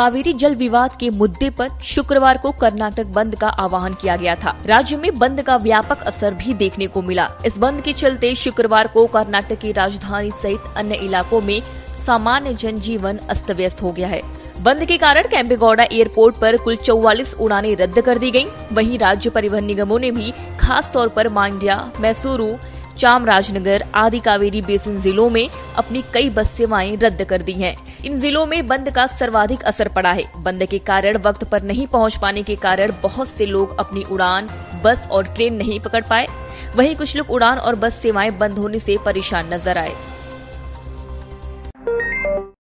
कावेरी जल विवाद के मुद्दे पर शुक्रवार को कर्नाटक बंद का आह्वान किया गया था। राज्य में बंद का व्यापक असर भी देखने को मिला। इस बंद के चलते शुक्रवार को कर्नाटक की राजधानी सहित अन्य इलाकों में सामान्य जनजीवन अस्त व्यस्त हो गया है। बंद के कारण कैंपेगौड़ा एयरपोर्ट पर कुल 44 उड़ानें रद्द कर दी गई वहीं राज्य परिवहन निगमों ने भी खास तौर पर मांड्या, मैसूरू चामराजनगर आदि कावेरी बेसिन जिलों में अपनी कई बस सेवाएँ रद्द कर दी हैं। इन जिलों में बंद का सर्वाधिक असर पड़ा है। बंद के कारण वक्त पर नहीं पहुँच पाने के कारण बहुत से लोग अपनी उड़ान, बस और ट्रेन नहीं पकड़ पाए। वहीं कुछ लोग उड़ान और बस सेवाएँ बंद होने से परेशान नज़र आए।